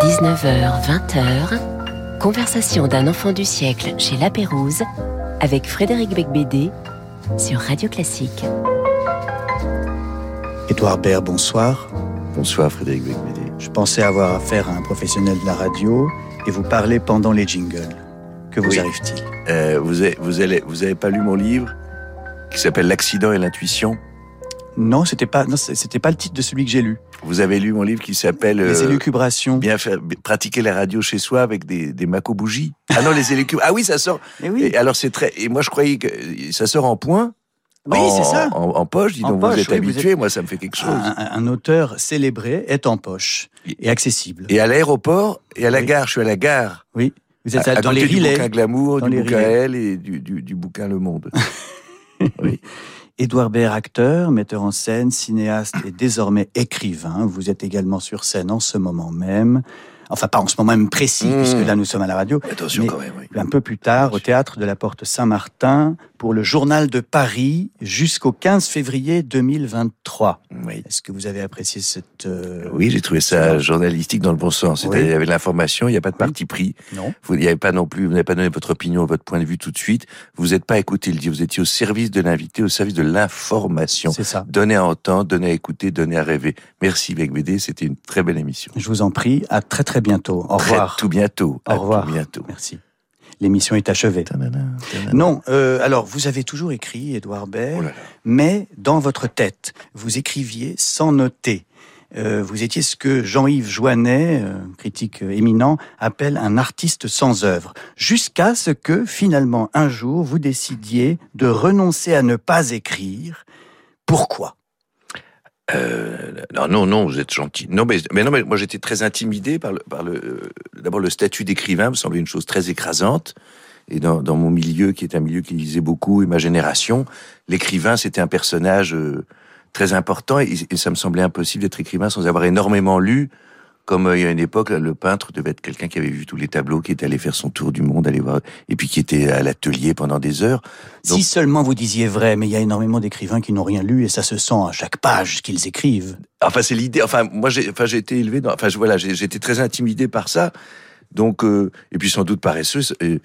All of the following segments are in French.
19h, 20h, conversation d'un enfant du siècle chez La Pérouse avec Frédéric Becbédé sur Radio Classique. Édouard Baird, bonsoir. Bonsoir Frédéric Becbédé. Je pensais avoir affaire à un professionnel de la radio et vous parler pendant les jingles. Que vous Oui. arrive-t-il? Euh, vous, avez, vous, allez, vous avez pas lu mon livre qui s'appelle L'accident et l'intuition? Non, c'était pas, non, c'était pas le titre de celui que j'ai lu. Vous avez lu mon livre qui s'appelle Les euh, élucubrations. Bien faire, pratiquer la radio chez soi avec des, des Mako bougies. Ah non, les élucubrations. Ah oui, ça sort. Eh oui, Et alors c'est très. Et moi je croyais que ça sort en point. oui, c'est ça. En, en poche. Dis En donc poche, vous êtes oui, vous habitué. êtes- Moi ça me fait quelque chose. Un, auteur célébré est en poche et accessible. Et à l'aéroport et à la Oui. gare. Je suis à la gare. oui, vous êtes à, à dans les du bouquin relais. Glamour, Dans du bouquin. Elle et du, du, du bouquin Le Monde. oui. Édouard Baird, acteur, metteur en scène, cinéaste et désormais écrivain. Vous êtes également sur scène en ce moment même. Enfin, pas en ce moment même précis, Mmh. puisque là nous sommes à la radio. Attention Mais- quand même. Oui. un peu plus tard au théâtre de la Porte Saint-Martin pour le Journal de Paris jusqu'au 15 février 2023. Oui. Est-ce que vous avez apprécié cette... euh, Oui, j'ai trouvé ça journalistique dans le bon sens. Oui. il y avait de l'information, il n'y a pas de parti pris. Non Vous n'y avez pas non plus, vous n'avez pas donné votre opinion, votre point de vue tout de suite. Vous n'êtes pas écouté le dire. Vous étiez au service de l'invité, au service de l'information. C'est ça. Donner à entendre, donner à écouter, donner à rêver. Merci, Bec BD. C'était une très belle émission. Je vous en prie. À très très bientôt. Au Très- revoir. tout bientôt. Au À revoir. Tout bientôt. Merci. L'émission est achevée. Non, euh, alors vous avez toujours écrit, Édouard Baird, Oh mais dans votre tête, vous écriviez sans noter. Euh, vous étiez ce que Jean-Yves Joannet, euh, critique éminent, appelle un artiste sans œuvre. Jusqu'à ce que, finalement, un jour, vous décidiez de renoncer à ne pas écrire. Pourquoi? Euh, non, non, non, vous êtes gentil. Non, mais, mais non, mais moi j'étais très intimidé par le, par le, euh, d'abord le statut d'écrivain me semblait une chose très écrasante. Et dans, dans mon milieu, qui est un milieu qui lisait beaucoup, et ma génération, l'écrivain c'était un personnage euh, très important, et, et ça me semblait impossible d'être écrivain sans avoir énormément lu. Comme euh, il y a une époque, là, le peintre devait être quelqu'un qui avait vu tous les tableaux, qui était allé faire son tour du monde, aller voir, et puis qui était à l'atelier pendant des heures. Donc- Si seulement vous disiez vrai, mais il y a énormément d'écrivains qui n'ont rien lu et ça se sent à chaque page qu'ils écrivent. Enfin, c'est l'idée. Enfin, moi, j'ai, enfin, j'ai été élevé dans. Enfin, je- voilà, j'ai, j'ai été très intimidé par ça. Donc, euh, et puis sans doute paresseux. Et,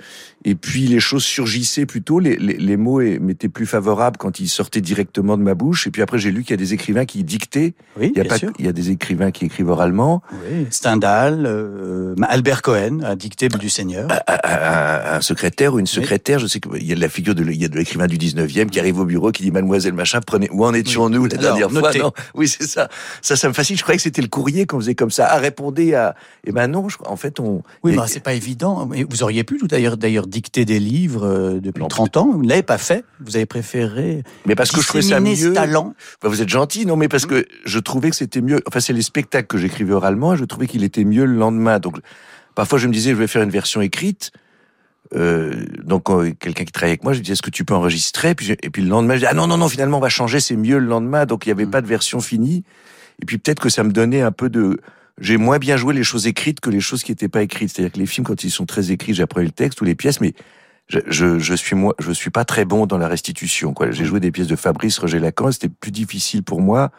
et puis les choses surgissaient plutôt. Les, les, les mots m'étaient plus favorables quand ils sortaient directement de ma bouche. Et puis après, j'ai lu qu'il y a des écrivains qui dictaient. Oui, Il y a bien pas. sûr. Il y a des écrivains qui écrivent oralement. Oui, Stendhal, euh, Albert Cohen a dicté du Seigneur. Un, secrétaire ou une secrétaire, je sais qu'il y a de la figure de, il y a de l'écrivain du 19e qui arrive au bureau, qui dit Mademoiselle machin, prenez, où en étions-nous la Alors, dernière fois? notez. Non. Oui, c'est ça. Ça, ça me fascine. Je croyais que c'était le courrier qu'on faisait comme ça. Ah, répondez à, eh ben non, je- en fait, on, Oui, a- c'est pas évident. Vous auriez pu tout d'ailleurs d'ailleurs dicter des livres euh, depuis Non, 30 ans. Vous ne l'avez pas fait. Vous avez préféré mais parce que je trouvais ça ce mieux. talent. Enfin, vous êtes gentil, non, mais parce que je trouvais que c'était mieux. Enfin, c'est les spectacles que j'écrivais oralement, je trouvais qu'il était mieux le lendemain. Donc, parfois, je me disais, je vais faire une version écrite. Euh, donc, euh, quelqu'un qui travaille avec moi, je lui dis, est-ce que tu peux enregistrer? Puis, et puis le lendemain, je dis, ah non, non, non, finalement, on va changer, c'est mieux le lendemain. Donc, il n'y avait Mm. pas de version finie. Et puis, peut-être que ça me donnait un peu de, j'ai moins bien joué les choses écrites que les choses qui n'étaient pas écrites. C'est-à-dire que les films, quand ils sont très écrits, j'apprenais le texte ou les pièces, mais je, je, je suis moi, je suis pas très bon dans la restitution. Quoi. J'ai joué des pièces de Fabrice Roger Lacan, c'était plus difficile pour moi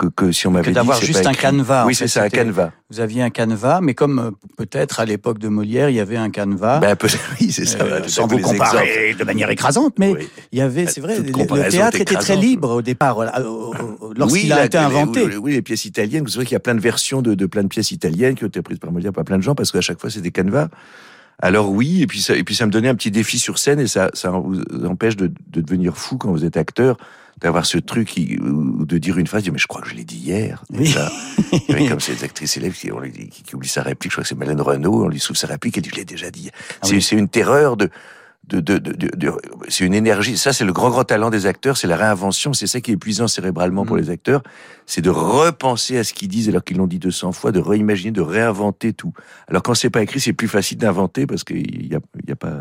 que, que si on m'avait dit d'avoir juste un canevas, Oui, c'est ça, un canevas. Vous aviez un canevas, mais comme euh, peut-être à l'époque de Molière, il y avait un canevas. Ben, peu, oui, c'est ça. euh, sans vous comparer exemples. de manière écrasante, mais Oui. il y avait, c'est vrai, le- théâtre était très libre au départ, lorsqu'il Oui, a été inventé. Oui, oui, les pièces italiennes. C'est vrai qu'il y a plein de versions de, de plein de pièces italiennes qui ont été prises par Molière par plein de gens parce qu'à chaque fois c'est des canevas. Alors oui, et puis ça, et puis ça me donnait un petit défi sur scène et ça, ça vous empêche de, de devenir fou quand vous êtes acteur, d'avoir ce truc qui, ou de dire une phrase, mais je crois que je l'ai dit hier. Oui. Ça. Comme ces actrices élèves qui, on qui, qui oublient sa réplique. Je crois que c'est Mélène Renaud. On lui souffle sa réplique et dit, je l'ai déjà dit. Ah oui. c'est une terreur de, de, de, de, de- de- c'est une énergie. Ça, c'est le grand, grand talent des acteurs, c'est la réinvention. C'est ça qui est épuisant cérébralement pour Mm. les acteurs. C'est de repenser à ce qu'ils disent alors qu'ils l'ont dit 200 fois, de réimaginer, de réinventer tout. Alors quand c'est pas écrit, c'est plus facile d'inventer parce qu'il y a, y a pas,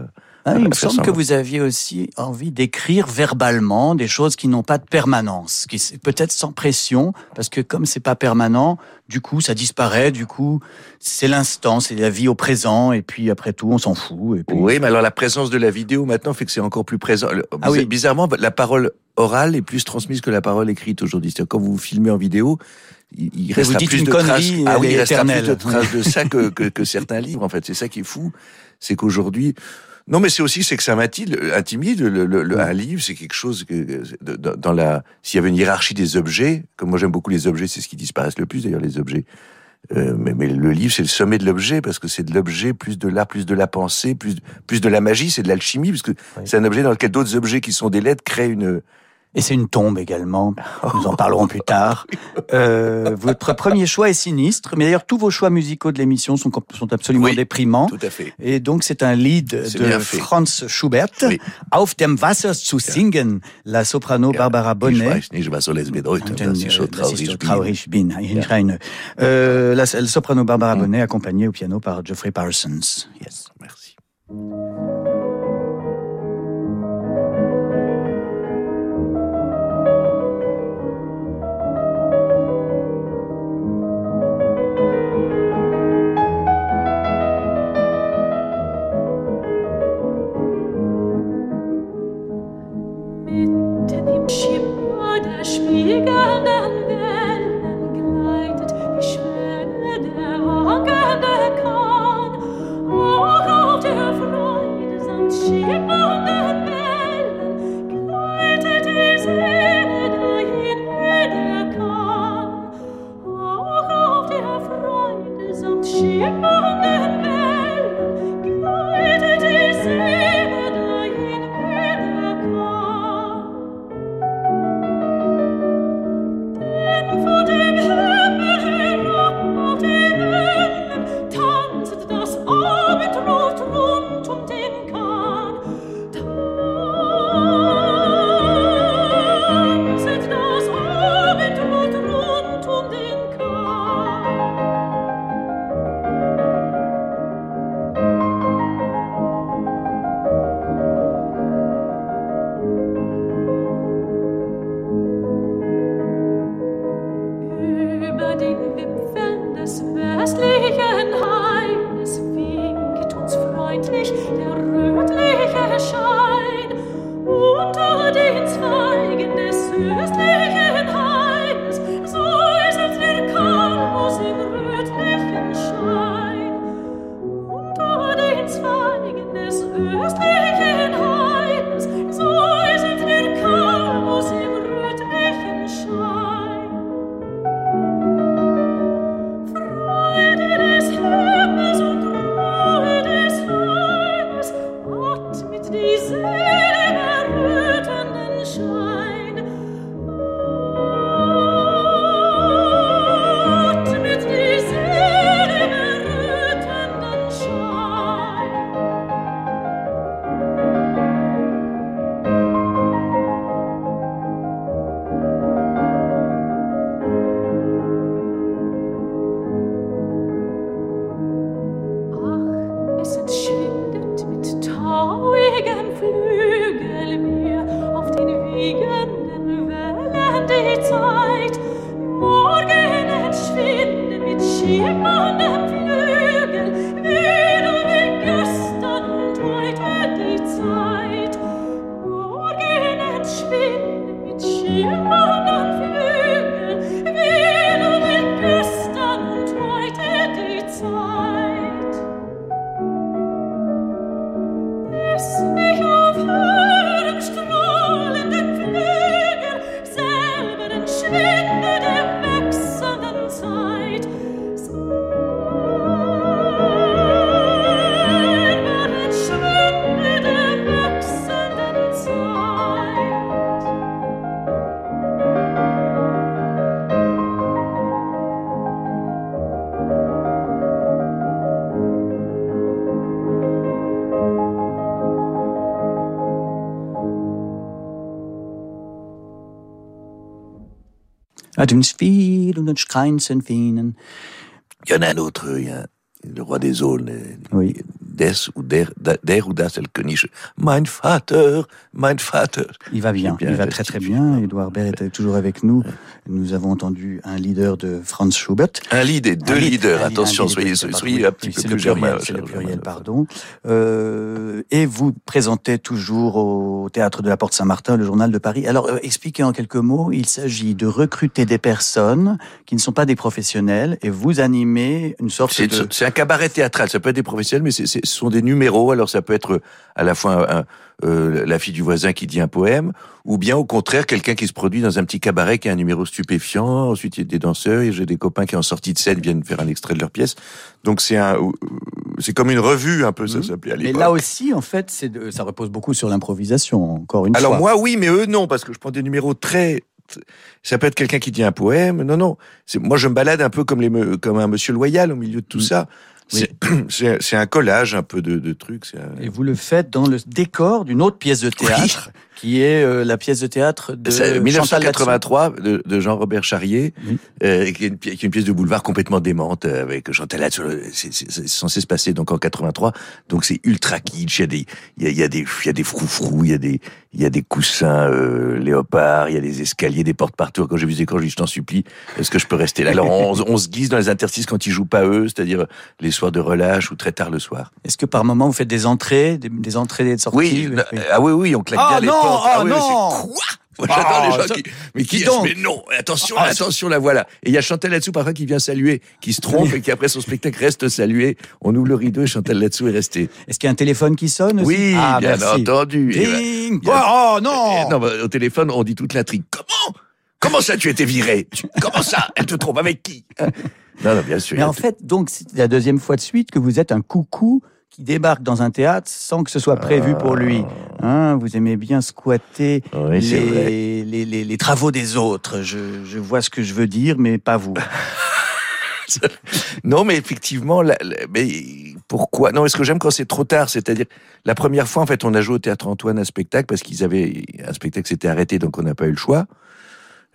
Ah, il me semble que vous aviez aussi envie d'écrire verbalement des choses qui n'ont pas de permanence, qui peut-être sans pression, parce que comme c'est pas permanent, du coup ça disparaît, du coup c'est l'instant, c'est la vie au présent, et puis après tout on s'en fout. Et puis... Oui, mais alors la présence de la vidéo maintenant fait que c'est encore plus présent. Ah oui. Bizarrement, la parole orale est plus transmise que la parole écrite aujourd'hui. C'est-à-dire quand vous filmez en vidéo, il, reste plus de traces. Ah oui, il reste plus de traces de ça que, que, que certains livres. En fait, c'est ça qui est fou, c'est qu'aujourd'hui non, mais c'est aussi c'est que ça intimide. Le, le, un livre, c'est quelque chose que dans la. S'il y avait une hiérarchie des objets, comme moi j'aime beaucoup les objets, c'est ce qui disparaît le plus d'ailleurs les objets. Euh, mais, mais, le livre, c'est le sommet de l'objet parce que c'est de l'objet plus de l'art, plus de la pensée, plus plus de la magie, c'est de l'alchimie parce que c'est un objet dans lequel d'autres objets qui sont des lettres créent une et c'est une tombe également. Nous en parlerons plus tard. Euh, votre premier choix est sinistre, mais d'ailleurs tous vos choix musicaux de l'émission sont, sont absolument déprimants. Tout à fait. Et donc c'est un lead de Franz Schubert, Auf dem Wasser zu singen, la soprano Barbara Bonnet. Euh, la, soprano Barbara mm. Bonnet accompagnée au piano par Geoffrey Parsons. Yes, merci. D'une Il y en a un autre, il y a le roi des zones. Oui. Des ou der, der ou das Elkönig. Mein Vater, mein Vater. Il va bien, Bien il va très très bien. Edouard Baird est toujours avec nous. Nous avons entendu un leader de Franz Schubert. Un lead et deux leaders. Attention, soyez, soyez un petit peu plus germain. c'est le pluriel, pardon. Euh, et vous présentez toujours au théâtre de la Porte Saint-Martin le journal de Paris. Alors, euh, expliquez en quelques mots. Il s'agit de recruter des personnes qui ne sont pas des professionnels et vous animez une sorte de c'est un cabaret théâtral. Ça peut être des professionnels, mais c'est- ce sont des numéros. Alors ça peut être à la fois un- euh, la fille du voisin qui dit un poème, ou bien au contraire quelqu'un qui se produit dans un petit cabaret qui a un numéro stupéfiant. Ensuite il y a des danseurs et j'ai des copains qui en sortie de scène viennent faire un extrait de leur pièce. Donc c'est un, euh, c'est comme une revue un peu. Ça Mhm. s'appelait à Mais l'époque. là aussi, en fait, c'est ça repose beaucoup sur l'improvisation, encore une Alors fois. moi oui, mais eux non, parce que je prends des numéros très. Ça peut être quelqu'un qui dit un poème. Non, non. Moi je me balade un peu comme les me- comme un monsieur loyal au milieu de tout Mm. ça. C'est un collage un peu de, de trucs. un- Et vous le faites dans le décor d'une autre pièce de théâtre, qui est euh, la pièce de théâtre de C'est Chantal 1983 de, de Jean-Robert Charrier, Oui. euh, qui, est une, pi- qui est une pièce de boulevard complètement démente euh, avec Chantal Latsou. C'est censé se passer donc en 83, donc c'est ultra kitsch. Il y a des, il y a, il y a des, il y a des froufrous, il y a des, il y a des coussins euh, léopards, il y a des escaliers, des portes partout. Quand j'ai vu écrans, j'ai dit je t'en supplie, est-ce que je peux rester là? Alors on, on se glisse dans les interstices quand ils jouent pas eux, c'est-à-dire les soirs de relâche ou très tard le soir. Est-ce que par moment vous faites des entrées, des, des entrées et des sorties? Oui, Oui. ah oui, oui, on claque Ah bien les non, portes. ah oui, mais non. quoi J'adore Ah, les gens ça- qui, mais qui, donc. mais non, attention, Ah, attention, la voilà. Et il y a Chantal là-dessous parfois qui vient saluer, qui se trompe et qui après son spectacle reste salué. On ouvre le rideau et Chantal là-dessous est restée. Est-ce qu'il y a un téléphone qui sonne aussi? Oui, ah, bien merci. entendu. Ding il y a- Oh euh, non, non, bah, au téléphone, on dit toute l'intrigue. Comment? Comment ça, tu étais viré? Comment ça? Elle te trompe avec qui? Non, non, bien sûr. Mais en fait, donc, c'est la deuxième fois de suite que vous êtes un coucou qui débarque dans un théâtre sans que ce soit prévu pour lui. Hein, vous aimez bien squatter Ah. Oui, les, les, les, les travaux des autres. Je, je vois ce que je veux dire, mais pas vous. Non, mais effectivement, la- la- mais pourquoi? Non, est-ce que j'aime quand c'est trop tard C'est-à-dire, la première fois, en fait, on a joué au Théâtre Antoine un spectacle parce qu'ils avaient un spectacle s'était arrêté, donc on n'a pas eu le choix.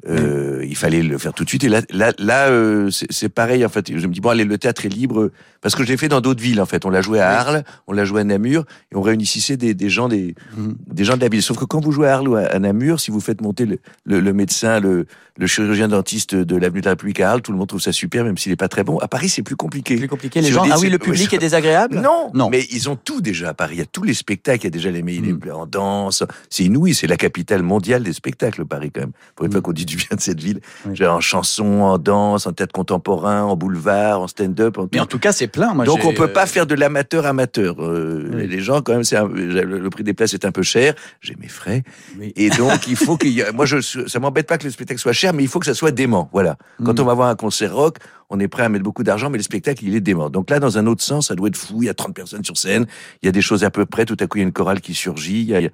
Euh, Il fallait le faire tout de suite. Et là, là, là euh, c'est pareil. En fait, je me dis bon, allez, le théâtre est libre parce que je l'ai fait dans d'autres villes. En fait, on l'a joué à Arles, on l'a joué à Namur, et on réunissait des, des gens des Mhm. des gens de la ville. Sauf que quand vous jouez à Arles ou à, à Namur, si vous faites monter le, le, le médecin, le, le chirurgien dentiste de l'avenue de la République à Arles, tout le monde trouve ça super, même s'il n'est pas très bon. À Paris, c'est plus compliqué. Plus compliqué, les gens. Ah oui, le public ouais, est désagréable? Non, Non. mais ils ont tout déjà à Paris. Il y a tous les spectacles, il y a déjà les meilleurs Mm. en danse. C'est inouï, c'est la capitale mondiale des spectacles, Paris quand même. Pour une Mm. fois qu'on dit du bien de cette ville, Oui. En chanson, en danse, en théâtre contemporain, en boulevard, en stand-up. En Mais en tout cas, c'est plein. Moi, donc on peut pas faire de l'amateur amateur. Euh, Oui. Les gens quand même, c'est un- le prix des places est un peu cher. J'ai mes frais oui. et donc il faut qu'il moi je ça m'embête pas que le spectacle soit cher, mais il faut que ça soit dément. Voilà. Quand Mm. on va voir un concert rock, on est prêt à mettre beaucoup d'argent, mais le spectacle il est dément. Donc là, dans un autre sens, ça doit être fou. Il y a 30 personnes sur scène, il y a des choses à peu près. Tout à coup, il y a une chorale qui surgit. Il y a-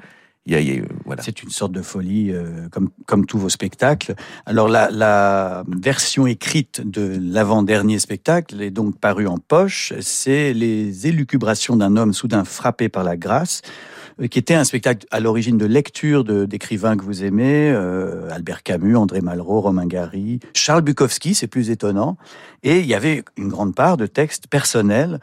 voilà. C'est une sorte de folie, euh, comme, comme tous vos spectacles. Alors, la, version écrite de l'avant-dernier spectacle est donc parue en poche. C'est les élucubrations d'un homme soudain frappé par la grâce, euh, qui était un spectacle à l'origine de lecture d'écrivains que vous aimez, euh, Albert Camus, André Malraux, Romain Gary, Charles Bukowski, c'est plus étonnant. Et il y avait une grande part de textes personnels.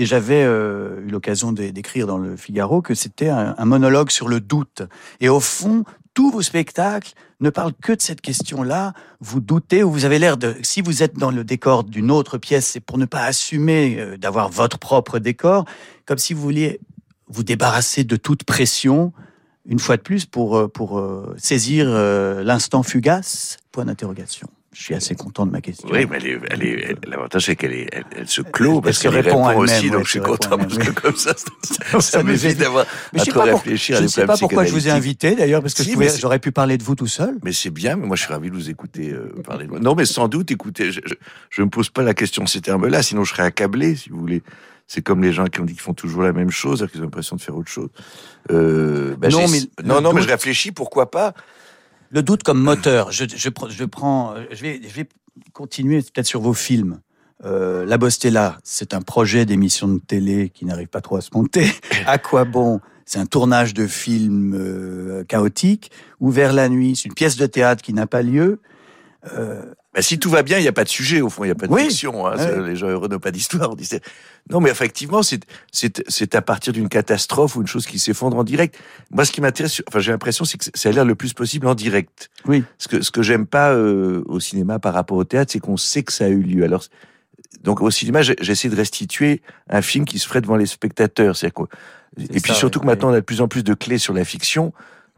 Et j'avais euh, eu l'occasion d'écrire dans le Figaro que c'était un, monologue sur le doute. Et au fond, tous vos spectacles ne parlent que de cette question-là. Vous doutez ou vous avez l'air de... Si vous êtes dans le décor d'une autre pièce, c'est pour ne pas assumer euh, d'avoir votre propre décor, comme si vous vouliez vous débarrasser de toute pression, une fois de plus, pour, euh, pour saisir l'instant fugace? Point d'interrogation. Je suis assez content de ma question. Oui, mais l'avantage c'est qu'elle est, elle, elle se clôt parce se qu'elle y répond répond aussi, ouais, donc je suis content parce que comme ça, ça, Ça m'évite évite. d'avoir Mais à trop je ne sais pas pourquoi je vous ai invité d'ailleurs, parce que Si, j'aurais pu parler de vous tout seul. Mais c'est bien, mais moi je suis ravi de vous écouter euh, parler de moi. Non, mais sans doute, écoutez, je, je me pose pas la question de ces termes-là, sinon je serais accablé, si vous voulez. C'est comme les gens qui ont dit qu'ils font toujours la même chose, alors qu'ils ont l'impression de faire autre chose. Euh, bah, Non, mais non, non, mais je réfléchis, pourquoi pas Le doute comme moteur. Je, je, je prends, je vais, je vais continuer peut-être sur vos films. Euh, La Bostella, c'est un projet d'émission de télé qui n'arrive pas trop à se monter. à quoi bon? C'est un tournage de film euh, chaotique. Ouvert la nuit, c'est une pièce de théâtre qui n'a pas lieu. Euh, Bah, si tout va bien, il n'y a pas de sujet, au fond, il n'y a pas de Oui. fiction. hein. Ouais. Les gens heureux n'ont pas d'histoire. Non, mais effectivement, c'est, à partir d'une catastrophe ou une chose qui s'effondre en direct. Moi, ce qui m'intéresse, enfin, j'ai l'impression, c'est que ça a l'air le plus possible en direct. Oui. Ce que, ce que j'aime pas euh, au cinéma par rapport au théâtre, c'est qu'on sait que ça a eu lieu. Alors, donc au cinéma, j'essaie de restituer un film qui se ferait devant les spectateurs. Et puis surtout ouais, que maintenant, on a de plus en plus de clés sur la fiction.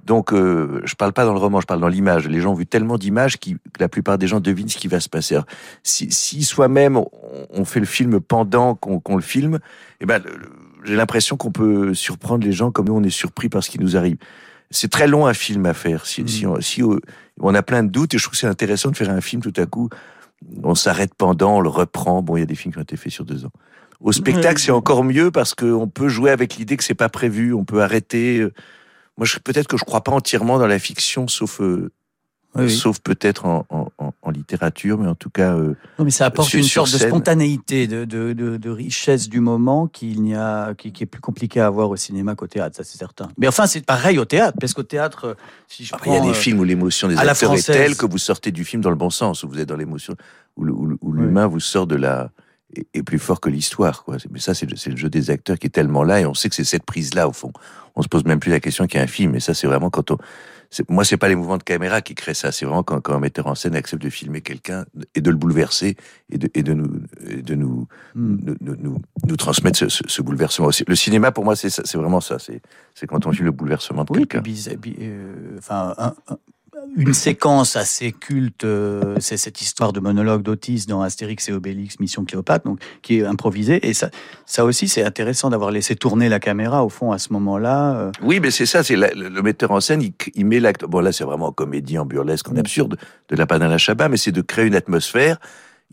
Donc, euh, je parle pas dans le roman, je parle dans l'image. Les gens ont vu tellement d'images que la plupart des gens devinent ce qui va se passer. Alors, si, si soi-même on, fait le film pendant qu'on le filme, eh ben, j'ai l'impression qu'on peut surprendre les gens comme nous on est surpris par ce qui nous arrive. C'est très long un film à faire. Si, si, on, si on- on a plein de doutes, et je trouve que c'est intéressant de faire un film tout à coup. On s'arrête pendant, on le reprend. Bon, il y a des films qui ont été faits sur deux ans. Au spectacle, c'est encore mieux parce qu'on peut jouer avec l'idée que c'est pas prévu. On peut arrêter. Moi, je- peut-être que je crois pas entièrement dans la fiction, sauf euh, Oui, oui. sauf peut-être en, en, en- en littérature, mais en tout cas, euh, Non, mais ça apporte sur- une sorte de spontanéité, de, de, de, de richesse du moment qu'il n'y a, qui, qui est plus compliqué à avoir au cinéma qu'au théâtre, ça c'est certain. Mais enfin, c'est pareil au théâtre, parce qu'au théâtre, euh, si je après, il y a prends, des euh, films où l'émotion des acteurs est telle que vous sortez du film dans le bon sens, où vous êtes dans l'émotion, où l'humain vous sort de la est, est plus fort que l'histoire, quoi. Mais ça, c'est le, jeu des acteurs qui est tellement là, et on sait que c'est cette prise-là au fond. On se pose même plus la question qu'il y a un film, et ça, c'est vraiment quand on moi, c'est pas les mouvements de caméra qui créent ça. C'est vraiment quand, quand un metteur en scène accepte de filmer quelqu'un et de le bouleverser et de, et de nous, et de nous, hmm. nous, nous, nous, nous transmettre ce, ce, ce bouleversement. aussi. Le cinéma, pour moi, c'est vraiment ça. C'est c'est quand on vit le bouleversement de Oui, quelqu'un. euh, enfin, un- une séquence assez culte, euh, c'est cette histoire de monologue d'Otis dans Astérix et Obélix, Mission Cléopâtre, donc qui est improvisée. Et ça, ça aussi, c'est intéressant d'avoir laissé tourner la caméra au fond à ce moment-là. euh. Oui, mais c'est ça, c'est la- le, metteur en scène, il, il met l'acte. Bon, là, c'est vraiment en comédie, en burlesque, en absurde, de la Padana Chabat, mais c'est de créer une atmosphère.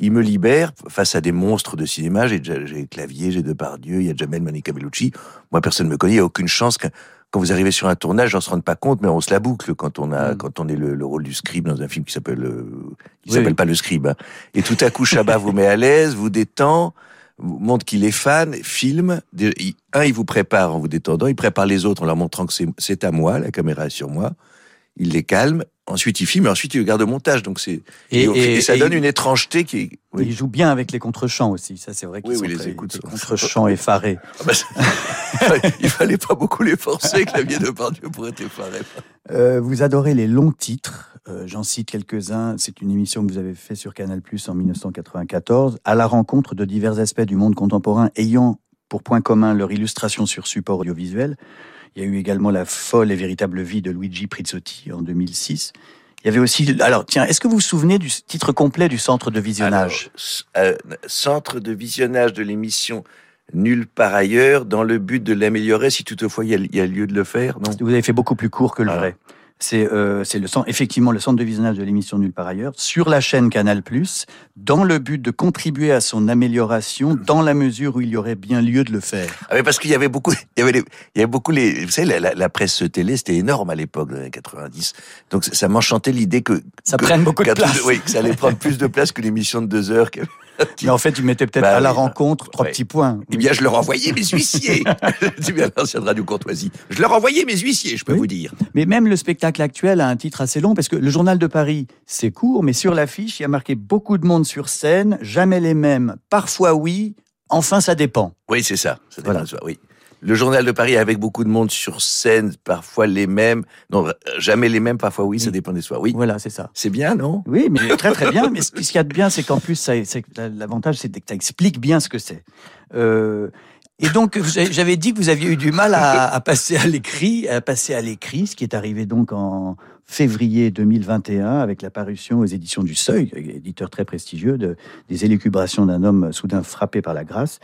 Il me libère face à des monstres de cinéma. J'ai j'ai Clavier, j'ai Depardieu, il y a Jamel Monica Bellucci. Moi, personne ne me connaît, il n'y a aucune chance que quand vous arrivez sur un tournage, on se rend pas compte, mais on se la boucle quand on a, Mm. quand on est le, le rôle du scribe dans un film qui s'appelle, euh, qui Oui, s'appelle pas le scribe. hein. Et tout à coup, Chabat vous met à l'aise, vous détend, vous montre qu'il est fan, filme. Un, il vous prépare en vous détendant, il prépare les autres en leur montrant que c'est à moi, la caméra est sur moi. Il les calme, ensuite il filme, et ensuite il regarde au montage. Donc c'est et, et ça donne une étrangeté qui est. oui. Il joue bien avec les contre-champs aussi, ça c'est vrai qu'ils Oui, sont oui, les écoutes sont- contre-champs effarés. Ah bah, il fallait pas beaucoup les forcer, Clavier de Pardieu pour être effaré. Euh, vous adorez les longs titres. Euh, J'en cite quelques-uns. C'est une émission que vous avez fait sur Canal Plus en 1994, à la rencontre de divers aspects du monde contemporain ayant pour point commun leur illustration sur support audiovisuel. Il y a eu également la folle et véritable vie de Luigi Prizzotti en 2006. Il y avait aussi. Alors, tiens, est-ce que vous vous souvenez du titre complet du centre de visionnage? Alors, euh, centre de visionnage de l'émission Nulle par ailleurs, dans le but de l'améliorer, si toutefois il y, a, il y a lieu de le faire, non? Vous avez fait beaucoup plus court que le Ah. vrai. C'est euh, le centre, effectivement le centre de visionnage de l'émission Nulle par ailleurs sur la chaîne Canal+, dans le but de contribuer à son amélioration dans la mesure où il y aurait bien lieu de le faire. Ah, mais parce qu'il y avait beaucoup, il y avait, les- il y avait beaucoup les, vous savez, la, la- la presse télé, c'était énorme à l'époque, dans les années 90. Donc ça m'enchantait l'idée que Ça que- prenne beaucoup de place. oui, que ça allait prendre plus de place que l'émission de deux heures. Mais en fait, il mettait peut-être Bah à la rencontre trois ouais. petits points. Eh bien, je leur envoyais mes huissiers. C'est bien l'ancienne radio courtoisie. Je leur envoyais mes huissiers, je peux Oui. vous dire. Mais même le spectacle actuel a un titre assez long parce que le journal de Paris, c'est court, mais sur l'affiche, il y a marqué beaucoup de monde sur scène, jamais les mêmes, parfois oui, enfin ça dépend. Oui, c'est ça. ça dépend Voilà. de soi, oui. Le journal de Paris avec beaucoup de monde sur scène, parfois les mêmes. Non, euh, jamais les mêmes, parfois oui, ça Oui. dépend des soirs. Oui. Voilà, c'est ça. C'est bien, non? Oui, mais très très bien. Mais ce qu'il y a de bien, c'est qu'en plus, l'avantage, c'est que ça explique bien ce que c'est. Euh, et donc, j'avais dit que vous aviez eu du mal à, à passer à l'écrit, à passer à l'écrit, ce qui est arrivé donc en février 2021 avec la parution aux éditions du Seuil, éditeur très prestigieux, de, des élucubrations d'un homme soudain frappé par la grâce.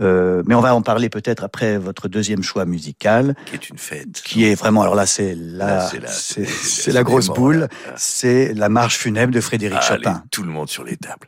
Euh, mais on va en parler peut-être après votre deuxième choix musical, Qui est une fête. qui est vraiment, alors là, c'est la, c'est la- grosse boule, c'est la marche funèbre de Frédéric Allez, Chopin. tout le monde sur les tables.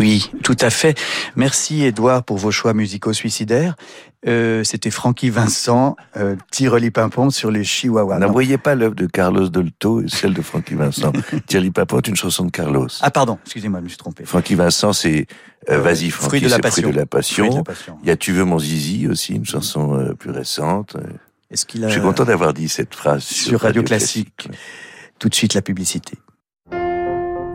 Oui, tout à fait. Merci Edouard pour vos choix musicaux suicidaires. Euh, C'était Francky Vincent, euh, Tiroli Pimpon sur les Chihuahuas. N'envoyez pas l'œuvre de Carlos Dolto et celle de Francky Vincent. Tiroli Pimpon est une chanson de Carlos. Ah pardon, excusez-moi, je me suis trompé. Francky Vincent, c'est euh, Euh, Vas-y Francky, Fruit de la passion. Fruit de la passion. Fruit de la passion. Il y a Tu veux mon zizi aussi, une chanson euh, plus récente. Est-ce qu'il a... Je suis content d'avoir dit cette phrase sur, sur Radio Classique. Tout de suite la publicité.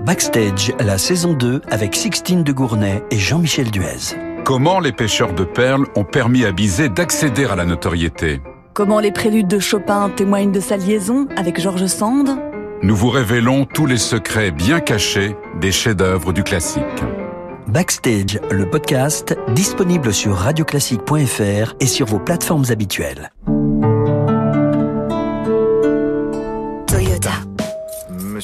Backstage, la saison 2 avec Sixtine de Gournay et Jean-Michel Duez. Comment les pêcheurs de perles ont permis à Bizet d'accéder à la notoriété? Comment les préludes de Chopin témoignent de sa liaison avec George Sand? Nous vous révélons tous les secrets bien cachés des chefs-d'œuvre du classique. Backstage, le podcast, disponible sur radioclassique.fr et sur vos plateformes habituelles.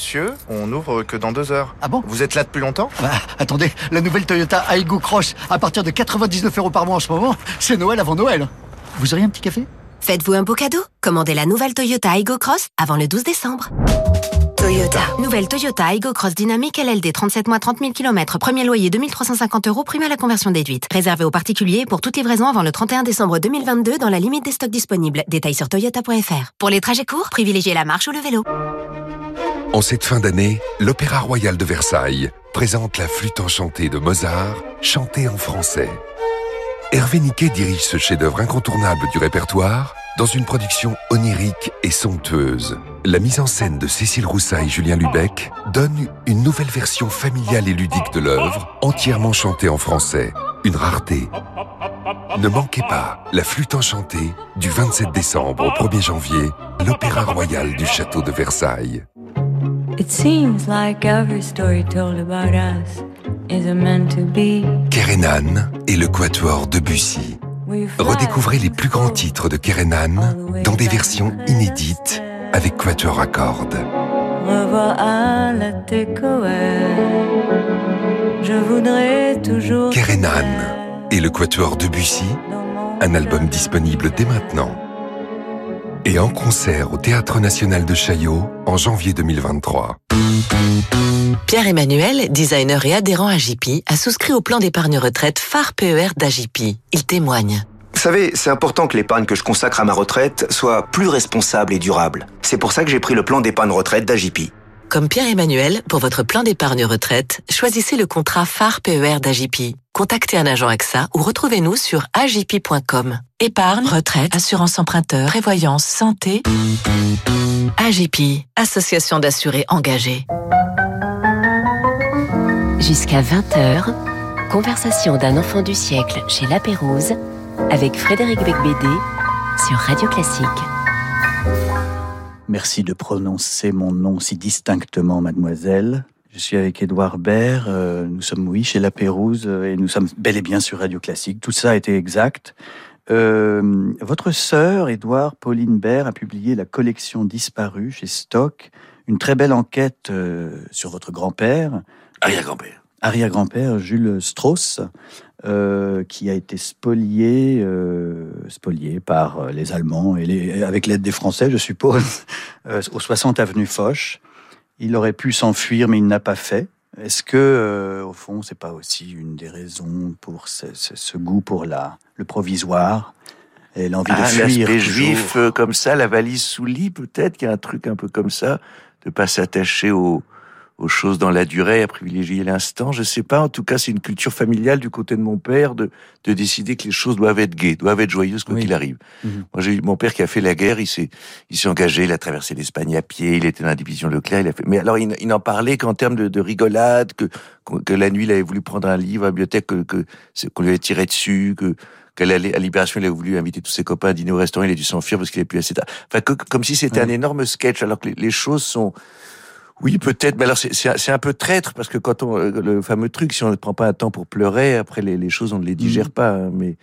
Monsieur, on n'ouvre que dans deux heures. Ah bon Vous êtes là depuis longtemps? Bah, attendez, la nouvelle Toyota Aygo Cross, à partir de 99 euros par mois en ce moment, c'est Noël avant Noël. Vous auriez un petit café? Faites-vous un beau cadeau Commandez la nouvelle Toyota Aygo Cross avant le 12 décembre. Toyota. Nouvelle Toyota Aygo Cross Dynamique LLD 37 mois 30 000 km. Premier loyer 2350 euros, prime à la conversion déduite. Réservé aux particuliers pour toute livraison avant le 31 décembre 2022 dans la limite des stocks disponibles. Détails sur toyota.fr. Pour les trajets courts, privilégiez la marche ou le vélo. En cette fin d'année, l'Opéra Royal de Versailles présente la flûte enchantée de Mozart, chantée en français. Hervé Niquet dirige ce chef-d'œuvre incontournable du répertoire dans une production onirique et somptueuse. La mise en scène de Cécile Roussa et Julien Lubeck donne une nouvelle version familiale et ludique de l'œuvre, entièrement chantée en français. Une rareté. Ne manquez pas la flûte enchantée du 27 décembre au 1er janvier, l'Opéra Royal du Château de Versailles. It seems like every story told about us is meant to be. Kerenan et le Quatuor Debussy. We fly Redécouvrez les plus grands titres de Kerenan dans des versions inédites avec Quatuor à cordes. Revoir à la Je voudrais toujours. Kerenan et le Quatuor Debussy, un album disponible dès maintenant. Et en concert au Théâtre National de Chaillot en janvier 2023. Pierre-Emmanuel, designer et adhérent à JP, a souscrit au plan d'épargne retraite phare PER d'AJP. Il témoigne. Vous savez, c'est important que l'épargne que je consacre à ma retraite soit plus responsable et durable. C'est pour ça que j'ai pris le plan d'épargne retraite d'AJP. Comme Pierre-Emmanuel, pour votre plan d'épargne retraite, choisissez le contrat phare PER d'AJP. Contactez un agent AXA ou retrouvez-nous sur ajp.com. Épargne, retraite, assurance emprunteur, prévoyance, santé. AJP, association d'assurés engagés. Jusqu'à 20h, conversation d'un enfant du siècle chez La Pérouse avec Frédéric Becbédé sur Radio Classique. Merci de prononcer mon nom si distinctement, mademoiselle. Je suis avec Édouard Baird, euh, nous sommes, oui, chez La Pérouse, euh, et nous sommes bel et bien sur Radio Classique. Tout ça a été exact. Euh, votre sœur, Édouard Pauline Baird, a publié La collection disparue chez Stock, une très belle enquête sur votre grand-père, Arrière-grand-père. arrière-grand-père Jules Strauss, euh, qui a été spolié, euh, spolié par euh, les Allemands et les, avec l'aide des Français, je suppose, euh, au 60 avenue Foch. Il aurait pu s'enfuir, mais il n'a pas fait. Est-ce que, euh, au fond, c'est pas aussi une des raisons pour ce, ce- ce goût pour la, le provisoire et l'envie Ah, de fuir l'aspect juif comme ça, la valise sous lit, peut-être qu'il y a un truc un peu comme ça, de pas s'attacher aux, aux choses dans la durée, à privilégier l'instant. Je sais pas. En tout cas, c'est une culture familiale du côté de mon père de, de décider que les choses doivent être gaies, doivent être joyeuses quoi Oui. qu'il arrive. Mhm. Moi, j'ai mon père qui a fait la guerre. Il s'est, il s'est engagé. Il a traversé l'Espagne à pied. Il était dans la division Leclerc. Il a fait. Mais alors, il, n'en parlait qu'en termes de, de rigolade, que, que la nuit, il avait voulu prendre un livre à la bibliothèque, que, que qu'on lui avait tiré dessus, que qu'à la Libération, il a voulu inviter tous ses copains à dîner au restaurant, il a dû s'enfuir parce qu'il avait plus assez tard. Enfin, que- comme si c'était un énorme sketch, alors que les, les choses sont... Oui, peut-être, mais alors c'est- un- peu traître, parce que quand on... euh, Le fameux truc, si on ne prend pas un temps pour pleurer, après les, les choses, on ne les digère pas. hein, mais...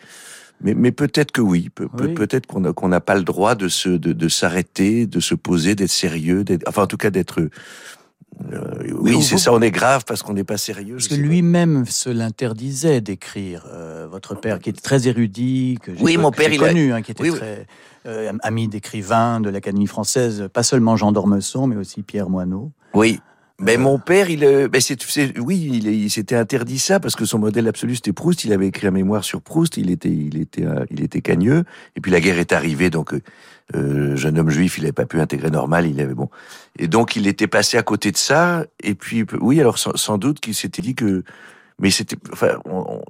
Mais, mais peut-être que oui, peut, peut- Oui. peut-être qu'on a- qu'on n'a pas le droit de se de, de s'arrêter, de se poser, d'être sérieux, d'être, enfin en tout cas d'être. euh, oui, c'est ça, on est grave parce qu'on n'est pas sérieux. Parce que lui-même se l'interdisait d'écrire. euh, votre père, qui était très érudit, que j'ai Oui, mon père, il a- connu, hein, qui était oui. très euh, ami d'écrivains de l'Académie française, pas seulement Jean d'Ormesson, mais aussi Pierre Moineau. Oui, Ben mon père, il, euh, ben c'est, c'est- oui, il, il s'était interdit ça parce que son modèle absolu c'était Proust. Il avait écrit un mémoire sur Proust. Il était, il était, euh, il était cagneux. Et puis la guerre est arrivée, donc euh, euh, jeune homme juif, il n'avait pas pu intégrer normal. Il avait bon, et donc il était passé à côté de ça. Et puis oui, alors sans, sans doute qu'il s'était dit que, mais c'était, enfin, on- on-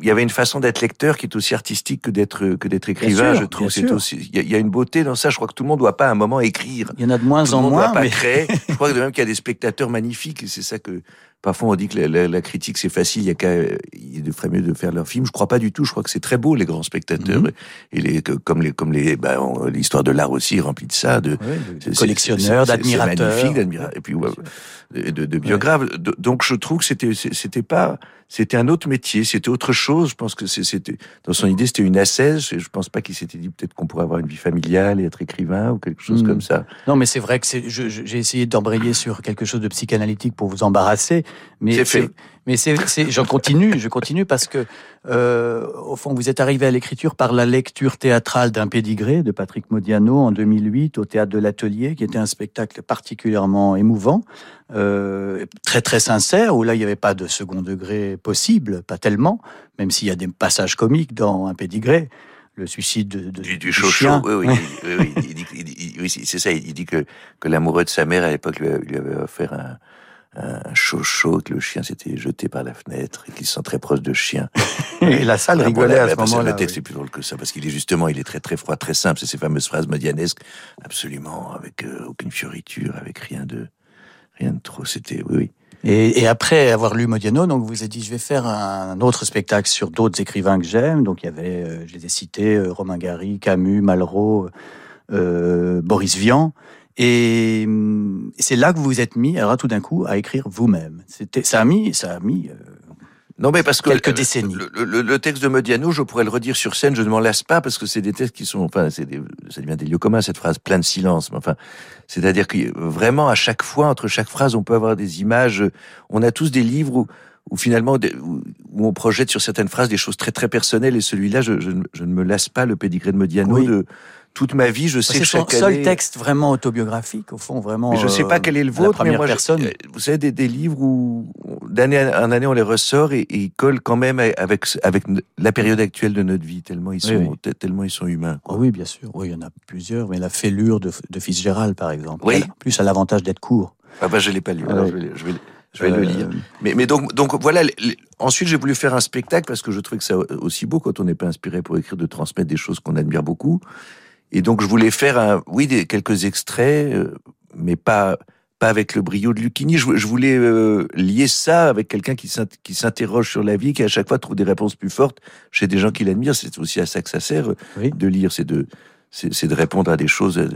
il y avait une façon d'être lecteur qui est aussi artistique que d'être que d'être écrivain. sûr, je trouve c'est aussi, il y, a- il y a une beauté dans ça. Je crois que tout le monde doit pas à un moment écrire. Il y en a de moins Tout en monde moins, doit pas mais- créer. Je crois que de même qu'il y a des spectateurs magnifiques. C'est ça que parfois on dit que la, la- la critique c'est facile. Il y a qu'à, il ferait mieux de faire leur film. Je crois pas du tout. Je crois que c'est très beau les grands spectateurs Mhm. et les comme les comme les bah, l'histoire de l'art aussi est remplie de ça. De, collectionneurs, d'admirateurs. C'est magnifique, et puis ouais, de, de, de biographes. Donc je trouve que c'était c'était pas c'était un autre métier, c'était autre chose. Je pense que c'était dans son idée c'était une ascèse. Et je pense pas qu'il s'était dit peut-être qu'on pourrait avoir une vie familiale et être écrivain ou quelque chose Mhm. comme ça. Non, mais c'est vrai que j'ai essayé d'embrayer sur quelque chose de psychanalytique pour vous embarrasser, mais C'est fait. Mais c'est, c'est, j'en continue, je continue parce que, euh, au fond, vous êtes arrivé à l'écriture par la lecture théâtrale d'un pédigré de Patrick Modiano en 2008 au théâtre de l'Atelier, qui était un spectacle particulièrement émouvant, euh, très très sincère, où là il n'y avait pas de second degré possible, pas tellement, même s'il y a des passages comiques dans un pédigré. Le suicide de, de- du, du du chien. Oui, oui, oui, oui, c'est ça. Il dit que, que l'amoureux de sa mère à l'époque lui avait offert un, un chaud chaud, que le chien s'était jeté par la fenêtre et qu'il se sent très proche de chien. Et la salle Ah, rigolait à ce moment-là. Le texte oui. est plus drôle que ça parce qu'il est justement, il est très très froid, très simple. C'est ces fameuses phrases modianesques, absolument avec euh, aucune fioriture, avec rien de rien de trop. C'était oui, oui. Et, et après avoir lu Modiano, donc vous avez dit je vais faire un autre spectacle sur d'autres écrivains que j'aime. Donc il y avait, euh, je les ai cités, euh, Romain Gary, Camus, Malraux, euh, Boris Vian. Et hum, c'est là que vous vous êtes mis, alors tout d'un coup, à écrire vous-même. C'était, ça a mis, ça a mis. euh, Non, mais parce que Quelques le- décennies. Le, le- le texte de Modiano, je pourrais le redire sur scène, je ne m'en lasse pas parce que c'est des textes qui sont, enfin, c'est des, ça devient des lieux communs cette phrase, plein de silence. Mais enfin, c'est-à-dire que vraiment à chaque fois, entre chaque phrase, on peut avoir des images. On a tous des livres où, où finalement, où, on projette sur certaines phrases des choses très très personnelles. Et celui-là, je, je, ne- je ne me lasse pas le pédigré de Modiano Oui. de toute ma vie. Je sais c'est que son chaque seul année- texte vraiment autobiographique, au fond, vraiment. mais je sais euh, pas quel est le vôtre, mais moi, personne. euh, vous savez, des, des livres où d'année en année on les ressort et, et ils collent quand même avec avec la période actuelle de notre vie tellement ils sont Oui, oui. te- tellement ils sont humains. Ah oui, bien sûr. Oui, il y en a plusieurs, mais la fêlure de, de Fitzgerald, par exemple. Oui. Elle plus à l'avantage d'être court. Ah bah je l'ai pas lu. Alors je vais, le- je vais, le- je vais Euh, le lire. Mais, mais donc donc voilà. Ensuite j'ai voulu faire un spectacle parce que je trouvais que ça aussi beau quand on n'est pas inspiré pour écrire de transmettre des choses qu'on admire beaucoup. Et donc je voulais faire un oui des quelques extraits, euh, mais pas pas avec le brio de Lucchini. Je, je voulais euh, lier ça avec quelqu'un qui s'int- qui s'interroge sur la vie, qui à chaque fois trouve des réponses plus fortes chez des gens qui l'admirent. C'est aussi à ça que ça sert euh, de lire, c'est de c'est de répondre à des choses, de,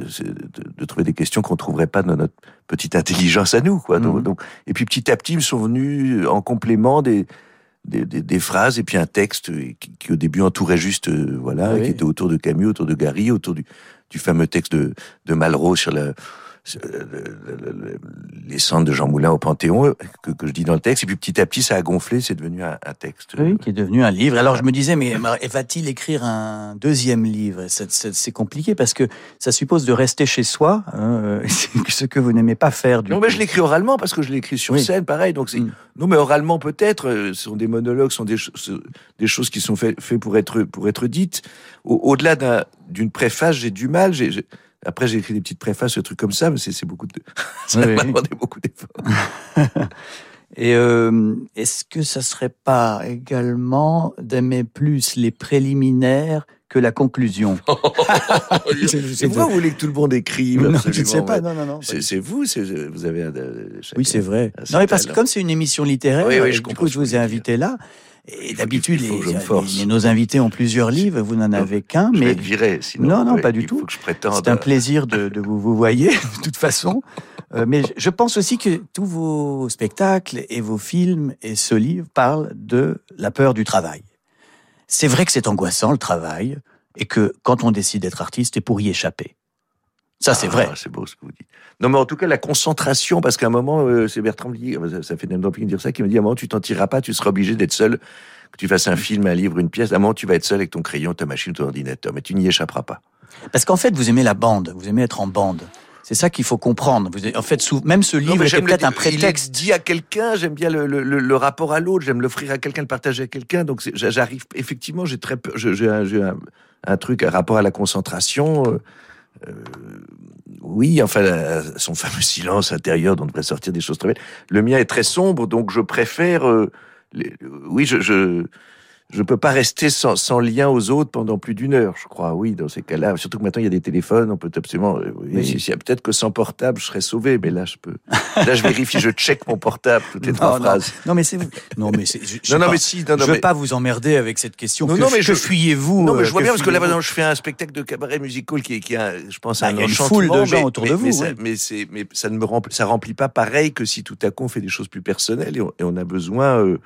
de trouver des questions qu'on trouverait pas dans notre petite intelligence à nous, quoi. Donc, Mhm. donc- et puis petit à petit, ils sont venus en complément des des, des, des phrases et puis un texte qui, qui au début entourait juste, euh, voilà, oui. qui était autour de Camus, autour de Gary, autour du, du fameux texte de, de Malraux sur la, les cendres de Jean Moulin au Panthéon, que, que je dis dans le texte. Et puis petit à petit, ça a gonflé, c'est devenu un, un texte. Oui, qui est devenu un livre. Alors je me disais, mais va-t-il écrire un deuxième livre? C'est- compliqué parce que ça suppose de rester chez soi, hein, euh, ce que vous n'aimez pas faire. Du Non, coup. mais je l'écris oralement parce que je l'écris sur Oui. Mm. scène, pareil. Donc c'est non, mais oralement peut-être. euh, Ce sont des monologues, ce sont des, choses qui sont faites fait pour être pour être dites. Au- Au-delà d'un- d'une préface, j'ai du mal. J'ai- Après, j'ai écrit des petites préfaces, des trucs comme ça, mais c'est beaucoup de. Ça Oui, m'a oui. demandé beaucoup d'efforts. Et euh, est-ce que ça serait pas également d'aimer plus les préliminaires que la conclusion? C'est vous, vous voulez que tout le monde écrive Non, je ne sais pas, non, non, non, C'est vous, vous avez. un- euh, Oui, c'est vrai. Non, mais parce que comme c'est une émission littéraire, Oui, oui, et je du coup, je vous ai invité là. Et d'habitude, je les- nos invités ont plusieurs livres, vous n'en avez qu'un. Je vais Mais viré, sinon. non, non, pas du tout. C'est un plaisir de, de vous vous voyez, de toute façon. Euh, mais je- je pense aussi que tous vos spectacles et vos films et ce livre parlent de la peur du travail. C'est vrai que c'est angoissant le travail et que quand on décide d'être artiste, c'est pour y échapper. Ça, c'est Ah, vrai. C'est beau ce que vous dites. Non, mais en tout cas, la concentration, parce qu'à un moment, euh, c'est Bertrand Blier, ça, ça fait même de dire ça, qui me dit à un moment, tu t'en tireras pas, tu seras obligé d'être seul, que tu fasses un film, un livre, une pièce, à un moment, tu vas être seul avec ton crayon, ta machine, ton ordinateur, mais tu n'y échapperas pas. Parce qu'en fait, vous aimez la bande, vous aimez être en bande. C'est ça qu'il faut comprendre. Vous en fait, même ce livre j'aime peut-être un Il prétexte. est dit à quelqu'un, j'aime bien le, le- rapport à l'autre, j'aime l'offrir à quelqu'un, le partager à quelqu'un. Donc j'arrive, effectivement, j'ai très peur, je- j'ai un, j'ai un, un truc, un rapport à la concentration. euh, euh, oui, enfin, son fameux silence intérieur dont devrait sortir des choses très belles. Le mien est très sombre, donc je préfère. euh, oui, je je peux pas rester sans, sans lien aux autres pendant plus d'une heure, je crois. Oui, dans ces cas-là. Surtout que maintenant il y a des téléphones, on peut absolument. euh, oui, si- Peut-être que sans portable, je serais sauvé, mais là je peux. Là je vérifie, je check mon portable toutes les trois non, phrases. non, mais c'est vous. Non, mais c'est. Non, non, pas. mais si, non, je veux mais- pas vous emmerder avec cette question. Non, que, non, mais je- fuyez-vous Non, mais euh, je vois bien parce que là, maintenant, je fais un spectacle de cabaret musical qui est, qui a, je pense, Bah, un il y a une foule de gens mais- autour mais- de vous, Mais, ça, mais c'est, mais ça ne me remplit, ça remplit pas pareil que si tout à coup on fait des choses plus personnelles et on, et on a besoin, euh,